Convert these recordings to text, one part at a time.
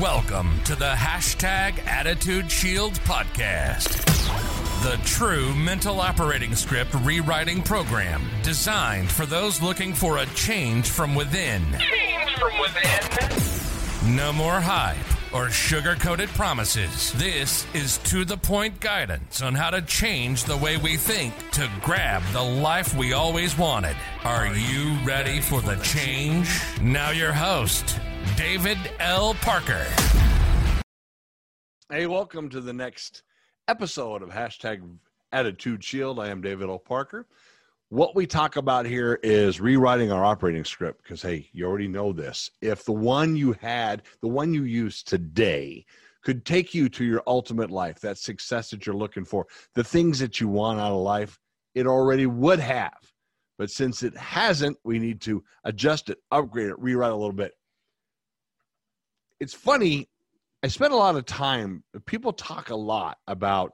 Welcome to the hashtag Attitude Shield podcast, the true mental operating script rewriting program designed for those looking for a change from within. Change from within. No more hype or sugar coated promises. This is to the point guidance on how to change the way we think to grab the life we always wanted. Are you ready for the change? Now, your host, David L. Parker. Hey, welcome to the next episode of hashtag Attitude Shield. I am David L. Parker. What we talk about here is rewriting our operating script because, hey, you already know this. If the one you had, the one you use today, could take you to your ultimate life, that success that you're looking for, the things that you want out of life, it already would have. But since it hasn't, we need to adjust it, upgrade it, rewrite a little bit. It's funny I spend a lot of time, people talk a lot about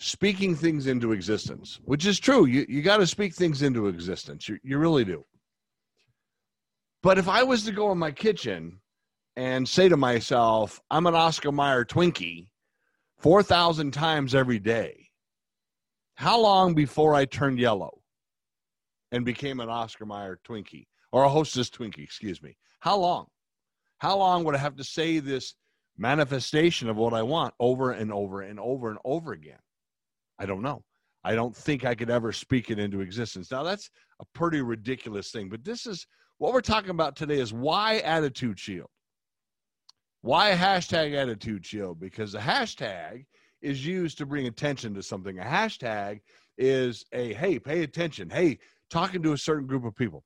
speaking things into existence, which is true. You, you got to speak things into existence. You, you really do. But if I was to go in my kitchen and say to myself, I'm an Oscar Mayer Twinkie 4,000 times every day, how long before I turned yellow and became an Oscar Mayer Twinkie or a hostess Twinkie, excuse me? How long? How long would I have to say this manifestation of what I want over and over and over and over again? I don't know. I don't think I could ever speak it into existence. Now, that's a pretty ridiculous thing, but this is what we're talking about today is why attitude shield? Why hashtag attitude shield? Because a hashtag is used to bring attention to something. A hashtag is a hey, pay attention. Hey, talking to a certain group of people.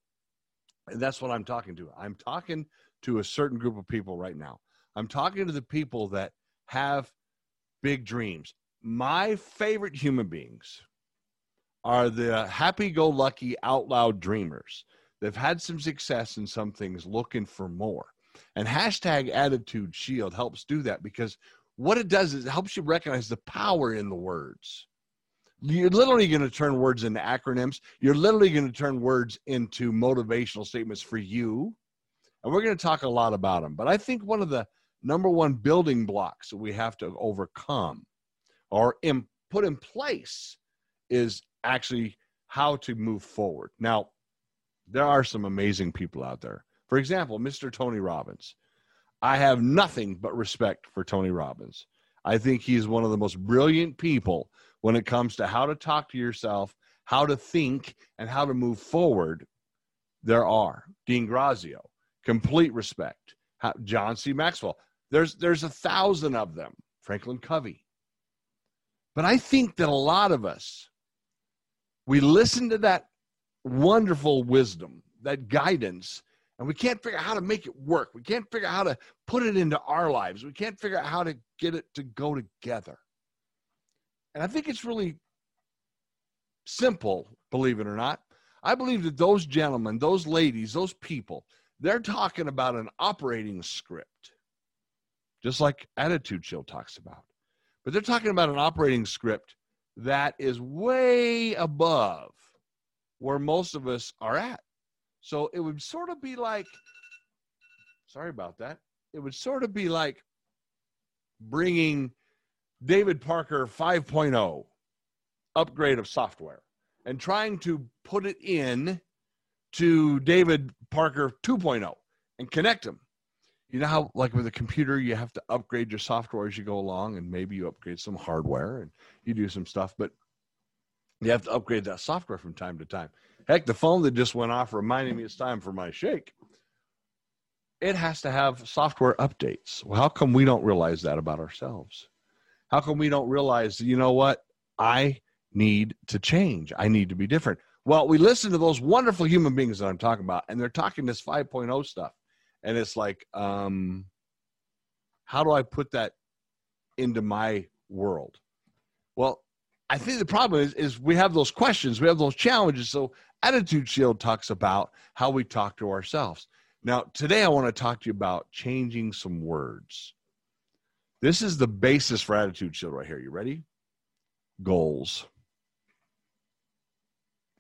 And that's what I'm talking to. I'm talking to a certain group of people right now. I'm talking to the people that have big dreams. My favorite human beings are the happy go lucky, out loud dreamers. They've had some success in some things, looking for more. And hashtag attitude shield helps do that because what it does is it helps you recognize the power in the words. You're literally going to turn words into acronyms. You're literally going to turn words into motivational statements for you. And we're going to talk a lot about them. But I think one of the number one building blocks that we have to overcome or in, put in place is actually how to move forward. Now, there are some amazing people out there. For example, Mr. Tony Robbins. I have nothing but respect for Tony Robbins. I think he's one of the most brilliant people when it comes to how to talk to yourself, how to think, and how to move forward. There are Dean Graziosi, complete respect. John C. Maxwell, there's there's a thousand of them. Franklin Covey. But I think that a lot of us we listen to that wonderful wisdom, that guidance, and we can't figure out how to make it work. We can't figure out how to put it into our lives. We can't figure out how to get it to go together. And I think it's really simple, believe it or not. I believe that those gentlemen, those ladies, those people, they're talking about an operating script just like Attitude Shield talks about. But they're talking about an operating script that is way above where most of us are at. So it would sort of be like, sorry about that. It would sort of be like bringing David Parker 5.0 upgrade of software and trying to put it in to David Parker 2.0 and connect them you know how like with a computer you have to upgrade your software as you go along and maybe you upgrade some hardware and you do some stuff but you have to upgrade that software from time to time. Heck the phone that just went off reminding me it's time for my shake. It has to have software updates. Well how come we don't realize that about ourselves? How come we don't realize you know what? I need to change. I need to be different well we listen to those wonderful human beings that i'm talking about and they're talking this 5.0 stuff. And it's like um how do i put that into my world? Well i think the problem is is we have those questions we have those challenges. So attitude shield talks about how we talk to ourselves. Now today i want to talk to you about changing some words. This is the basis for attitude shield right here. You ready? Goals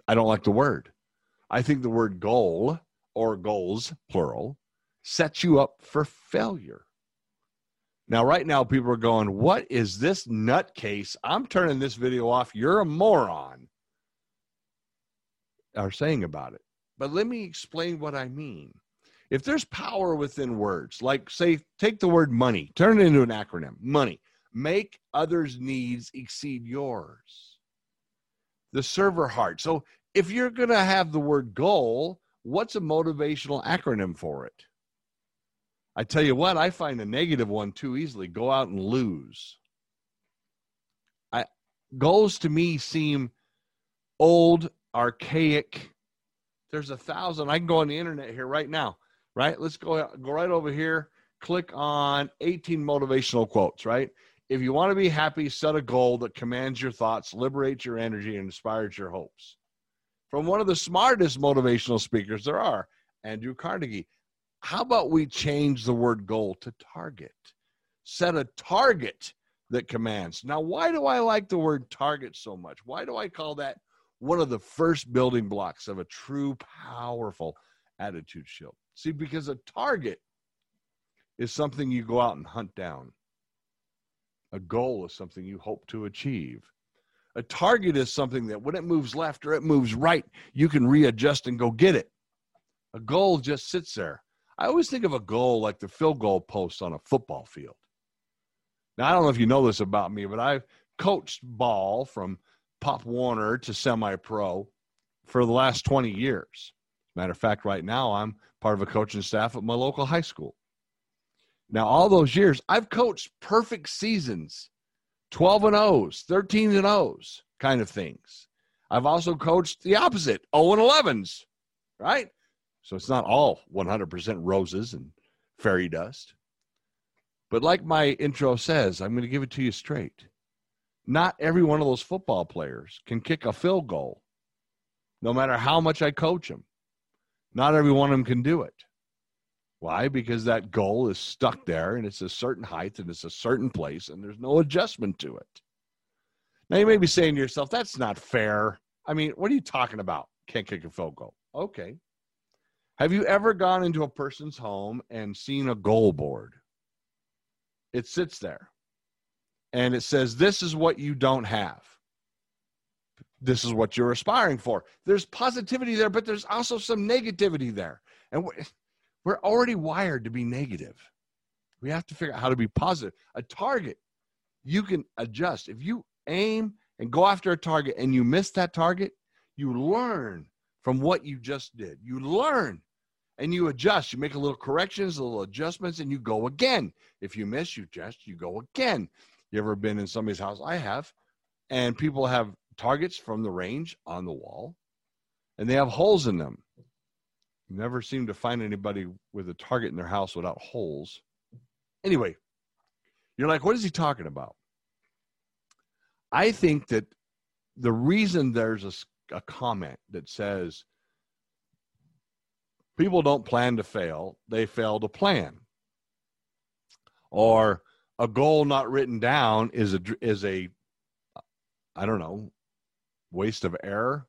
i don't like the word i think the word goal or goals plural sets you up for failure. Now, right now, people are going, What is this nutcase? I'm turning this video off. You're a moron. Are saying about it. But let me explain what I mean. If there's power within words, like say, take the word money, turn it into an acronym money, make others' needs exceed yours. The server heart. So if you're going to have the word goal, what's a motivational acronym for it? I tell you what, I find a negative one too easily. Go out and lose. I goals to me seem old, archaic. There's a thousand. I can go on the internet here right now. Right? Let's go go right over here. Click on 18 motivational quotes. Right? If you want to be happy, set a goal that commands your thoughts, liberates your energy, and inspires your hopes. From one of the smartest motivational speakers there are, Andrew Carnegie. How about we change the word goal to target? Set a target that commands. Now, why do I like the word target so much? Why do I call that one of the first building blocks of a true, powerful attitude shield? See, because a target is something you go out and hunt down, a goal is something you hope to achieve. A target is something that when it moves left or it moves right, you can readjust and go get it. A goal just sits there. I always think of a goal like the field goal post on a football field. Now, I don't know if you know this about me, but I've coached ball from Pop Warner to semi pro for the last 20 years. Matter of fact, right now I'm part of a coaching staff at my local high school. Now, all those years, I've coached perfect seasons 12 and O's, 13 and O's kind of things. I've also coached the opposite 0 and 11s, right? So it's not all 100% roses and fairy dust. But like my intro says, I'm going to give it to you straight. Not every one of those football players can kick a field goal, no matter how much I coach them. Not every one of them can do it. Why? Because that goal is stuck there and it's a certain height and it's a certain place and there's no adjustment to it. Now you may be saying to yourself, that's not fair. I mean, what are you talking about? Can't kick a field goal. Okay. Have you ever gone into a person's home and seen a goal board? It sits there and it says, This is what you don't have. This is what you're aspiring for. There's positivity there, but there's also some negativity there. And we're already wired to be negative. We have to figure out how to be positive. A target, you can adjust. If you aim and go after a target and you miss that target, you learn from what you just did. You learn and you adjust. You make a little corrections, a little adjustments, and you go again. If you miss, you adjust, you go again. You ever been in somebody's house? I have. And people have targets from the range on the wall, and they have holes in them. Never seem to find anybody with a target in their house without holes. Anyway, you're like, what is he talking about? I think that the reason there's a, a comment that says people don't plan to fail, they fail to plan. Or a goal not written down is a is a I don't know, waste of error.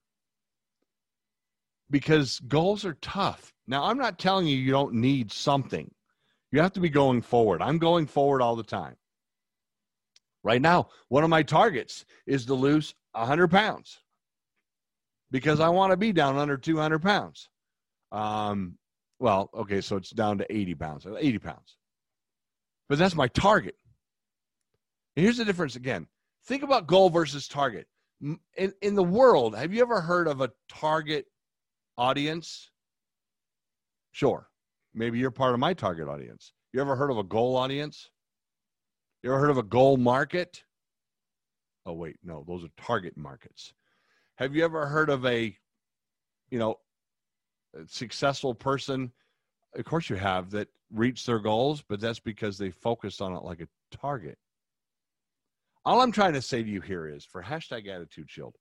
Because goals are tough. Now, I'm not telling you you don't need something. You have to be going forward. I'm going forward all the time. Right now, one of my targets is to lose 100 pounds because I want to be down under 200 pounds. Um, well, okay, so it's down to 80 pounds, 80 pounds. But that's my target. And here's the difference again. Think about goal versus target. In, in the world, have you ever heard of a target audience? Sure. Maybe you're part of my target audience. You ever heard of a goal audience? You ever heard of a goal market? Oh, wait, no, those are target markets. Have you ever heard of a, you know, successful person, of course you have, that reached their goals, but that's because they focused on it like a target. All I'm trying to say to you here is for hashtag attitude shield,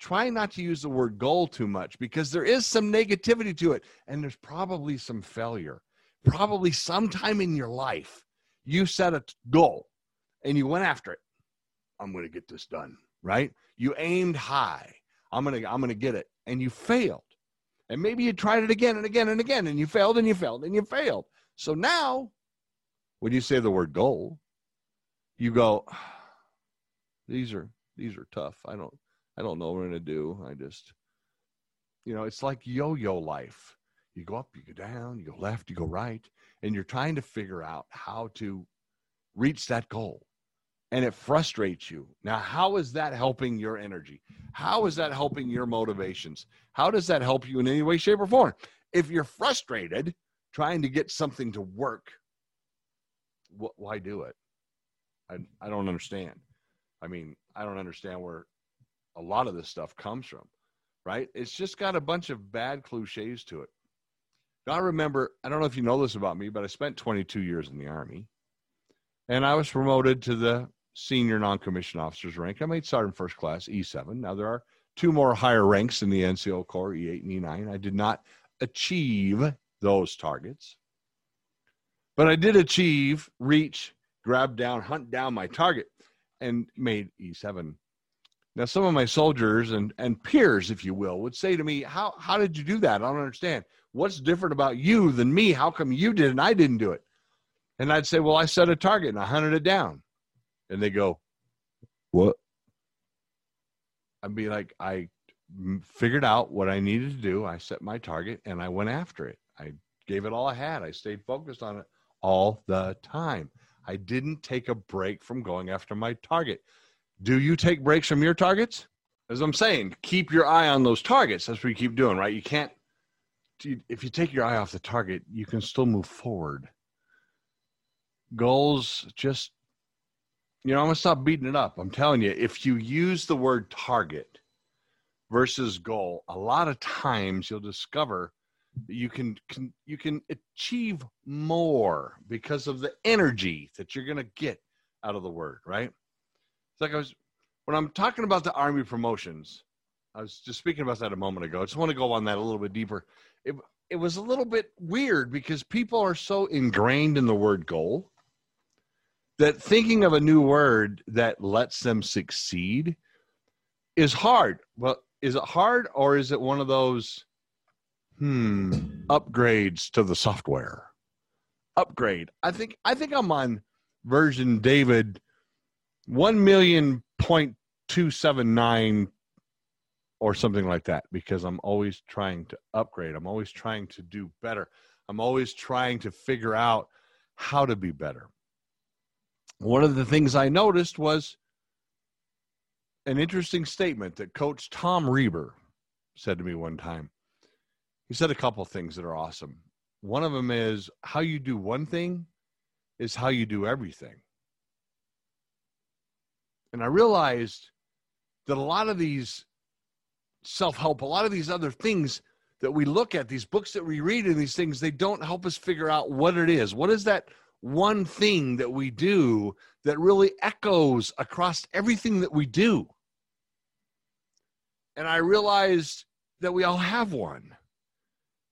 try not to use the word goal too much because there is some negativity to it and there's probably some failure. Probably sometime in your life, you set a goal and you went after it. I'm going to get this done, right? You aimed high. I'm going to I'm going to get it and you failed. And maybe you tried it again and again and again, and you failed and you failed and you failed. So now when you say the word goal, you go, ah, these are these are tough. I don't I don't know what I'm gonna do. I just you know, it's like yo-yo life. You go up, you go down, you go left, you go right, and you're trying to figure out how to reach that goal. And it frustrates you. Now, how is that helping your energy? How is that helping your motivations? How does that help you in any way, shape, or form? If you're frustrated trying to get something to work, wh- why do it? I, I don't understand. I mean, I don't understand where a lot of this stuff comes from, right? It's just got a bunch of bad cliches to it. I remember, I don't know if you know this about me, but I spent 22 years in the Army and I was promoted to the senior non-commissioned officers rank. I made sergeant first class E7. Now there are two more higher ranks in the NCO Corps, E8 and E9. I did not achieve those targets, but I did achieve, reach, grab down, hunt down my target, and made E7. Now some of my soldiers and and peers, if you will, would say to me, "How how did you do that? I don't understand. What's different about you than me? How come you did and I didn't do it?" And I'd say, "Well, I set a target and I hunted it down." and they go, "What?" I'd be like, "I figured out what I needed to do. I set my target and I went after it. I gave it all I had. I stayed focused on it all the time. I didn't take a break from going after my target. Do you take breaks from your targets? As I'm saying, keep your eye on those targets. That's what you keep doing, right? You can't. If you take your eye off the target, you can still move forward. Goals just you know, I'm gonna stop beating it up. I'm telling you, if you use the word target versus goal, a lot of times you'll discover that you can, can you can achieve more because of the energy that you're gonna get out of the word, right? It's like I was when I'm talking about the army promotions, I was just speaking about that a moment ago. I just want to go on that a little bit deeper. It it was a little bit weird because people are so ingrained in the word goal that thinking of a new word that lets them succeed is hard. Well, is it hard or is it one of those hmm upgrades to the software? Upgrade. I think I think I'm on version David one million point two seven nine or something like that because I'm always trying to upgrade. I'm always trying to do better. I'm always trying to figure out how to be better one of the things I noticed was an interesting statement that Coach Tom Reber said to me one time. He said a couple things that are awesome. One of them is how you do one thing is how you do everything. And I realized that a lot of these self help, a lot of these other things that we look at, these books that we read, and these things, they don't help us figure out what it is. What is that one thing that we do that really echoes across everything that we do. And I realized that we all have one.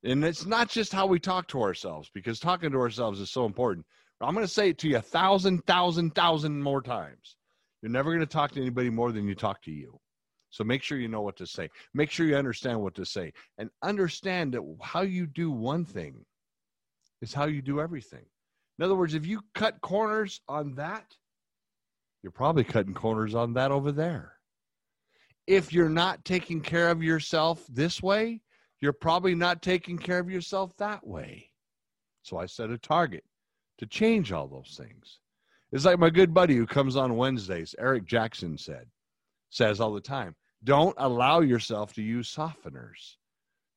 And it's not just how we talk to ourselves, because talking to ourselves is so important. I'm going to say it to you a thousand, thousand, thousand more times. You're never going to talk to anybody more than you talk to you. So make sure you know what to say. Make sure you understand what to say. And understand that how you do one thing is how you do everything. In other words, if you cut corners on that, you're probably cutting corners on that over there. If you're not taking care of yourself this way, you're probably not taking care of yourself that way. So I set a target to change all those things. It's like my good buddy who comes on Wednesdays, Eric Jackson said, says all the time, don't allow yourself to use softeners.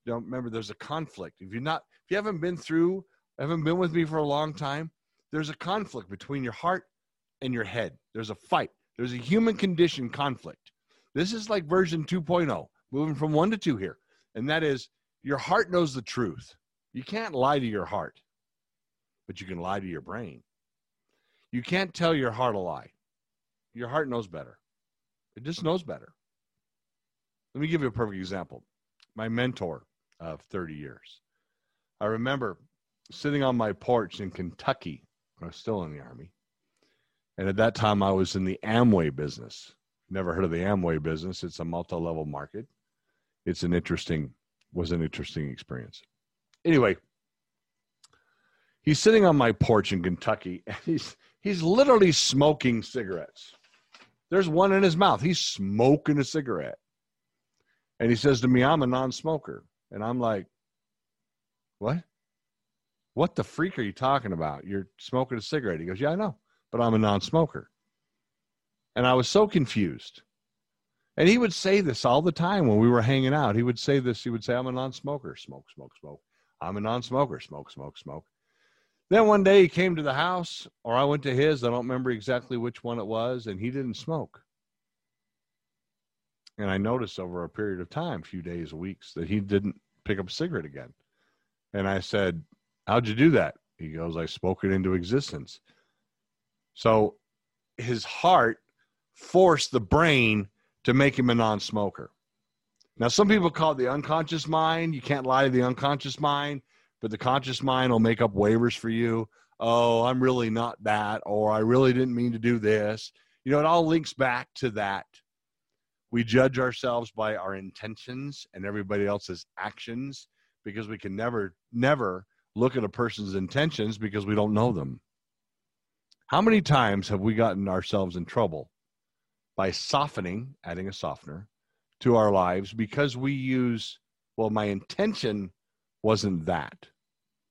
Don't remember there's a conflict. If you're not, if you haven't been through haven't been with me for a long time, there's a conflict between your heart and your head. There's a fight. There's a human condition conflict. This is like version 2.0, moving from one to two here. And that is your heart knows the truth. You can't lie to your heart, but you can lie to your brain. You can't tell your heart a lie. Your heart knows better. It just knows better. Let me give you a perfect example. My mentor of 30 years. I remember sitting on my porch in Kentucky when I was still in the Army. And at that time, I was in the Amway business. Never heard of the Amway business. It's a multi level market. It's an interesting, was an interesting experience. Anyway, He's sitting on my porch in Kentucky and he's he's literally smoking cigarettes. There's one in his mouth. He's smoking a cigarette. And he says to me, I'm a non smoker. And I'm like, What? What the freak are you talking about? You're smoking a cigarette. He goes, Yeah, I know, but I'm a non smoker. And I was so confused. And he would say this all the time when we were hanging out. He would say this. He would say, I'm a non smoker. Smoke, smoke, smoke. I'm a non smoker. Smoke, smoke, smoke. Then one day he came to the house, or I went to his. I don't remember exactly which one it was, and he didn't smoke. And I noticed over a period of time, a few days, weeks, that he didn't pick up a cigarette again. And I said, How'd you do that? He goes, I spoke it into existence. So his heart forced the brain to make him a non smoker. Now, some people call it the unconscious mind. You can't lie to the unconscious mind, but the conscious mind will make up waivers for you. Oh, I'm really not that, or I really didn't mean to do this. You know, it all links back to that. We judge ourselves by our intentions and everybody else's actions because we can never, never look at a person's intentions because we don't know them. How many times have we gotten ourselves in trouble by softening, adding a softener to our lives because we use, well, my intention wasn't that.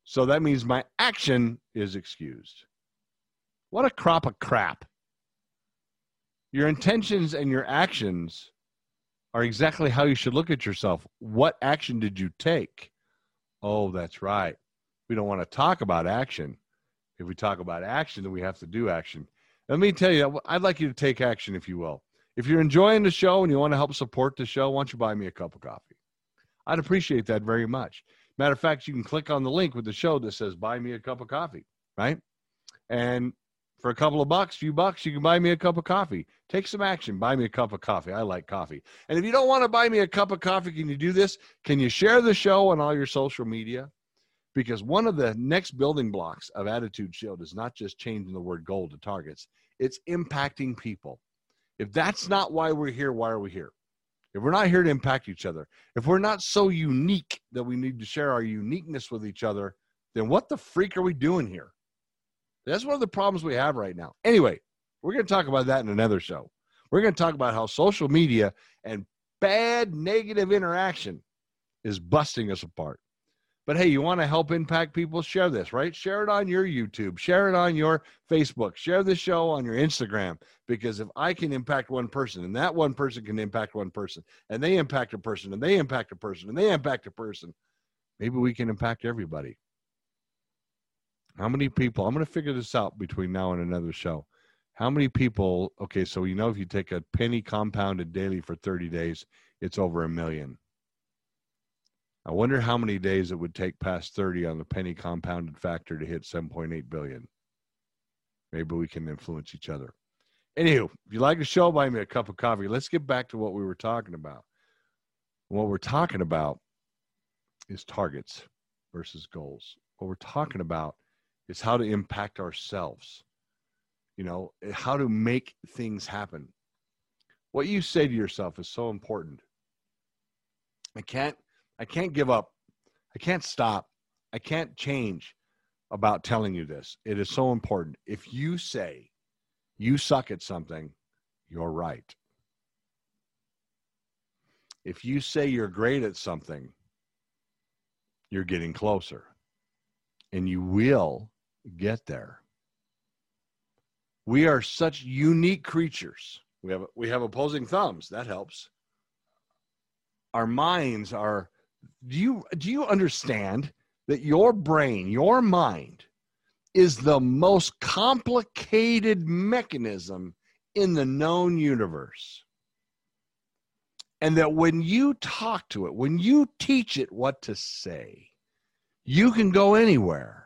So that means my action is excused. What a crop of crap. Your intentions and your actions are exactly how you should look at yourself. What action did you take? Oh, that's right. We don't want to talk about action. If we talk about action, then we have to do action. Let me tell you, I'd like you to take action, if you will. If you're enjoying the show and you want to help support the show, why don't you buy me a cup of coffee? I'd appreciate that very much. Matter of fact, you can click on the link with the show that says buy me a cup of coffee, right? And for a couple of bucks, few bucks, you can buy me a cup of coffee. Take some action. Buy me a cup of coffee. I like coffee. And if you don't want to buy me a cup of coffee, can you do this? Can you share the show on all your social media? Because one of the next building blocks of Attitude Shield is not just changing the word goal to targets, it's impacting people. If that's not why we're here, why are we here? If we're not here to impact each other, if we're not so unique that we need to share our uniqueness with each other, then what the freak are we doing here? That's one of the problems we have right now. Anyway, we're going to talk about that in another show. We're going to talk about how social media and bad negative interaction is busting us apart. But hey, you want to help impact people? Share this, right? Share it on your YouTube, share it on your Facebook, share the show on your Instagram. Because if I can impact one person and that one person can impact one person and they impact a person and they impact a person and they impact a person, maybe we can impact everybody. How many people? I'm going to figure this out between now and another show. How many people? Okay, so you know if you take a penny compounded daily for 30 days, it's over a million. I wonder how many days it would take past 30 on the penny compounded factor to hit 7.8 billion. Maybe we can influence each other. Anywho, if you like the show, buy me a cup of coffee. Let's get back to what we were talking about. What we're talking about is targets versus goals. What we're talking about is how to impact ourselves, you know, how to make things happen. What you say to yourself is so important. I can't I can't give up. I can't stop. I can't change about telling you this. It is so important. If you say you suck at something, you're right. If you say you're great at something, you're getting closer. And you will get there. We are such unique creatures. We have we have opposing thumbs. That helps. Our minds are do you do you understand that your brain, your mind is the most complicated mechanism in the known universe? And that when you talk to it, when you teach it what to say, you can go anywhere.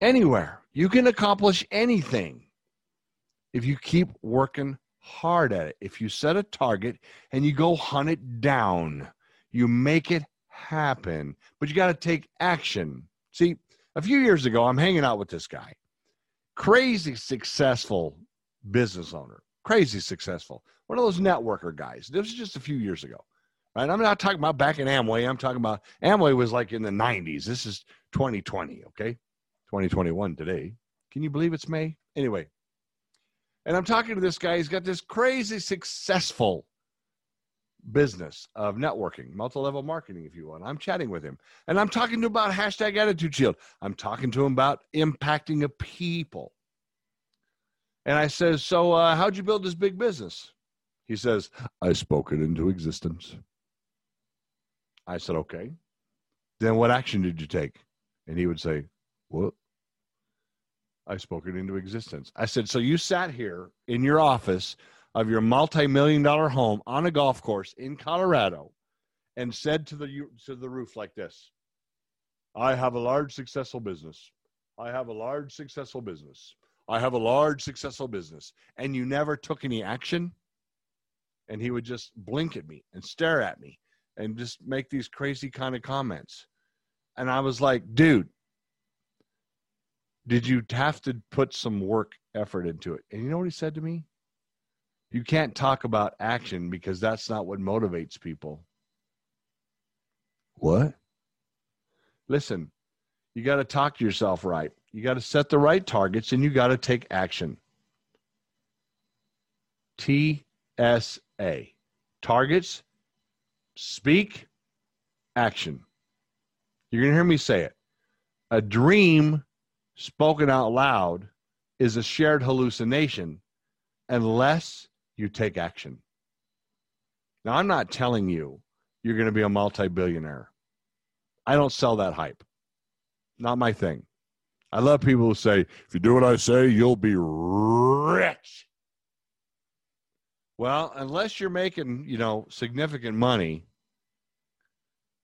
Anywhere. You can accomplish anything if you keep working hard at it. If you set a target and you go hunt it down, you make it happen, but you got to take action. See, a few years ago, I'm hanging out with this guy, crazy successful business owner, crazy successful, one of those networker guys. This was just a few years ago. Right? I'm not talking about back in Amway. I'm talking about Amway was like in the 90s. This is 2020, okay? 2021 today. Can you believe it's May? Anyway, and I'm talking to this guy. He's got this crazy successful business of networking, multi-level marketing, if you want. I'm chatting with him, and I'm talking to him about hashtag Attitude Shield. I'm talking to him about impacting a people. And I says, "So, uh, how'd you build this big business?" He says, "I spoke it into existence." I said, "Okay." Then what action did you take? And he would say, "What?" I spoke it into existence. I said, "So you sat here in your office of your multi-million dollar home on a golf course in Colorado and said to the to the roof like this, I have a large successful business. I have a large successful business. I have a large successful business. And you never took any action? And he would just blink at me and stare at me and just make these crazy kind of comments. And I was like, dude, did you have to put some work effort into it? And you know what he said to me? You can't talk about action because that's not what motivates people. What? Listen, you got to talk to yourself right. You got to set the right targets and you got to take action. TSA. Targets, speak, action. You're going to hear me say it. A dream spoken out loud is a shared hallucination unless you take action. Now, I'm not telling you you're going to be a multi billionaire. I don't sell that hype. Not my thing. I love people who say, if you do what I say, you'll be rich. Well, unless you're making, you know, significant money,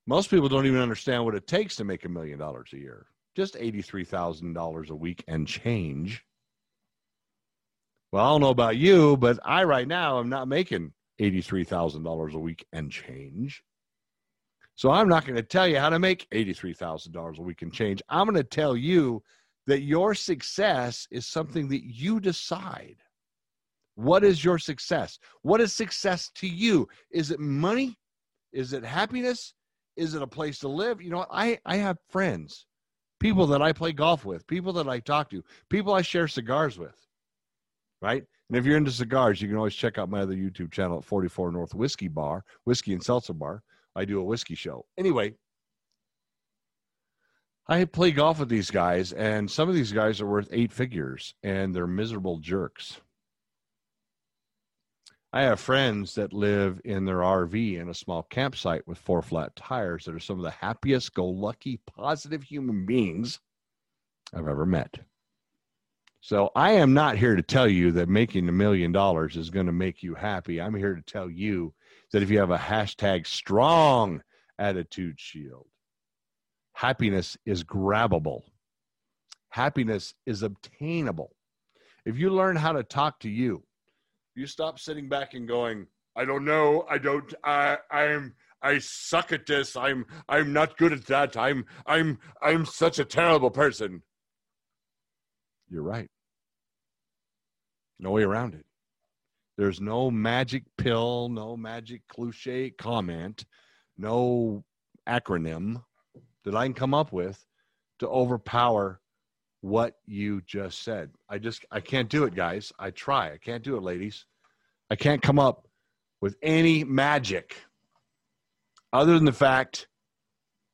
most people don't even understand what it takes to make a million dollars a year. Just $83,000 a week and change. Well, I don't know about you, but I right now am not making $83,000 a week and change. So I'm not going to tell you how to make $83,000 a week and change. I'm going to tell you that your success is something that you decide. What is your success? What is success to you? Is it money? Is it happiness? Is it a place to live? You know, I, I have friends, people that I play golf with, people that I talk to, people I share cigars with right? And if you're into cigars, you can always check out my other YouTube channel at 44 North Whiskey Bar, Whiskey and Seltzer Bar. I do a whiskey show. Anyway, I play golf with these guys, and some of these guys are worth eight figures, and they're miserable jerks. I have friends that live in their RV in a small campsite with four flat tires that are some of the happiest, go lucky, positive human beings I've ever met. So I am not here to tell you that making a million dollars is going to make you happy. I'm here to tell you that if you have a hashtag strong attitude shield, happiness is grabbable. Happiness is obtainable. If you learn how to talk to you, you stop sitting back and going, I don't know, I don't I I'm I suck at this. I'm I'm not good at that. I'm I'm I'm such a terrible person. You're right. No way around it. There's no magic pill, no magic cliche comment, no acronym that I can come up with to overpower what you just said. I just I can't do it, guys. I try. I can't do it, ladies. I can't come up with any magic other than the fact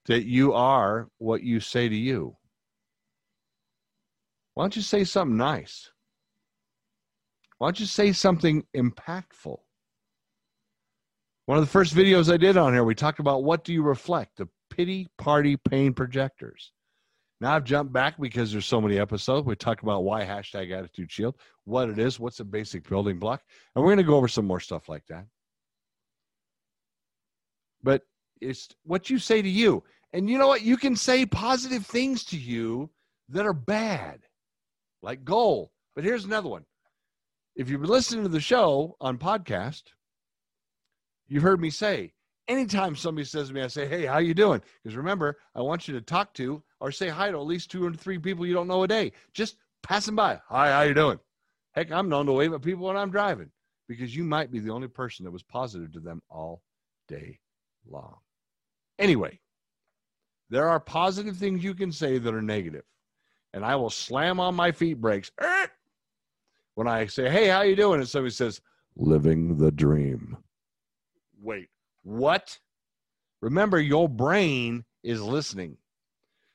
that you are what you say to you. Why don't you say something nice? Why don't you say something impactful? One of the first videos I did on here, we talked about what do you reflect? The pity party pain projectors. Now I've jumped back because there's so many episodes. We talked about why hashtag attitude shield, what it is, what's a basic building block, and we're going to go over some more stuff like that. But it's what you say to you. And you know what? You can say positive things to you that are bad like goal. But here's another one. If you've been listening to the show on podcast, you've heard me say, anytime somebody says to me, I say, hey, how you doing? Because remember, I want you to talk to or say hi to at least two or three people you don't know a day. Just passing by. Hi, how you doing? Heck, I'm known to wave at people when I'm driving because you might be the only person that was positive to them all day long. Anyway, there are positive things you can say that are negative, and I will slam on my feet brakes when I say, "Hey, how you doing?" and somebody says, "Living the dream." Wait, what? Remember, your brain is listening.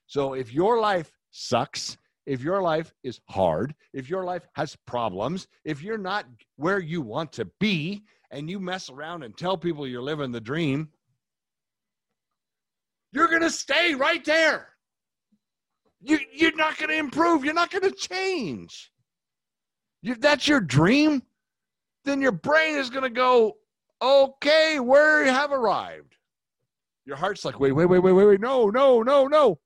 So if your life sucks, if your life is hard, if your life has problems, if you're not where you want to be, and you mess around and tell people you're living the dream, you're going to stay right there. You, you're not going to improve. You're not going to change. If that's your dream, then your brain is going to go, okay, where have arrived. Your heart's like, wait, wait, wait, wait, wait, wait, no, no, no, no,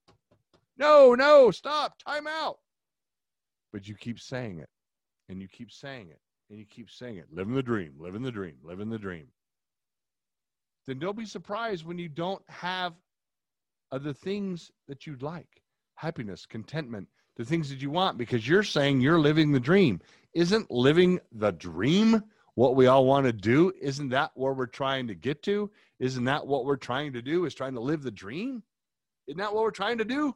no, no, stop, time out. But you keep saying it, and you keep saying it, and you keep saying it, living the dream, living the dream, living the dream. Then don't be surprised when you don't have other things that you'd like happiness, contentment, the things that you want, because you're saying you're living the dream. Isn't living the dream what we all want to do? Isn't that where we're trying to get to? Isn't that what we're trying to do? Is trying to live the dream? Isn't that what we're trying to do?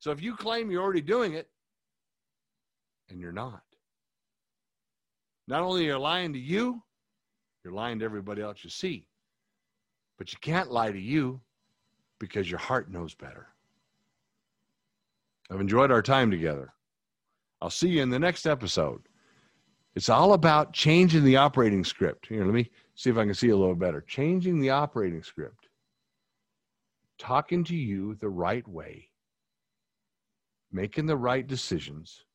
So if you claim you're already doing it, and you're not, not only are you lying to you, you're lying to everybody else you see. But you can't lie to you because your heart knows better. I've enjoyed our time together. I'll see you in the next episode. It's all about changing the operating script. Here, let me see if I can see a little better. Changing the operating script. Talking to you the right way. Making the right decisions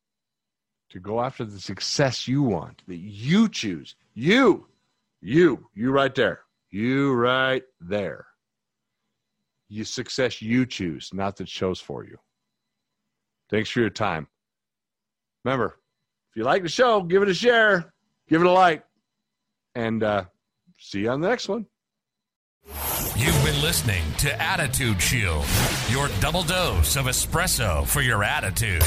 to go after the success you want, that you choose. You, you, you right there. You right there. You success you choose, not that chose for you. Thanks for your time. Remember, if you like the show, give it a share, give it a like, and uh, see you on the next one. You've been listening to Attitude Shield, your double dose of espresso for your attitude.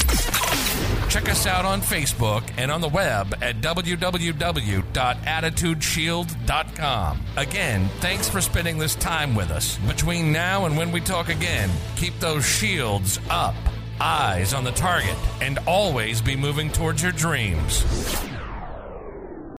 Check us out on Facebook and on the web at www.attitudeshield.com. Again, thanks for spending this time with us. Between now and when we talk again, keep those shields up, eyes on the target, and always be moving towards your dreams.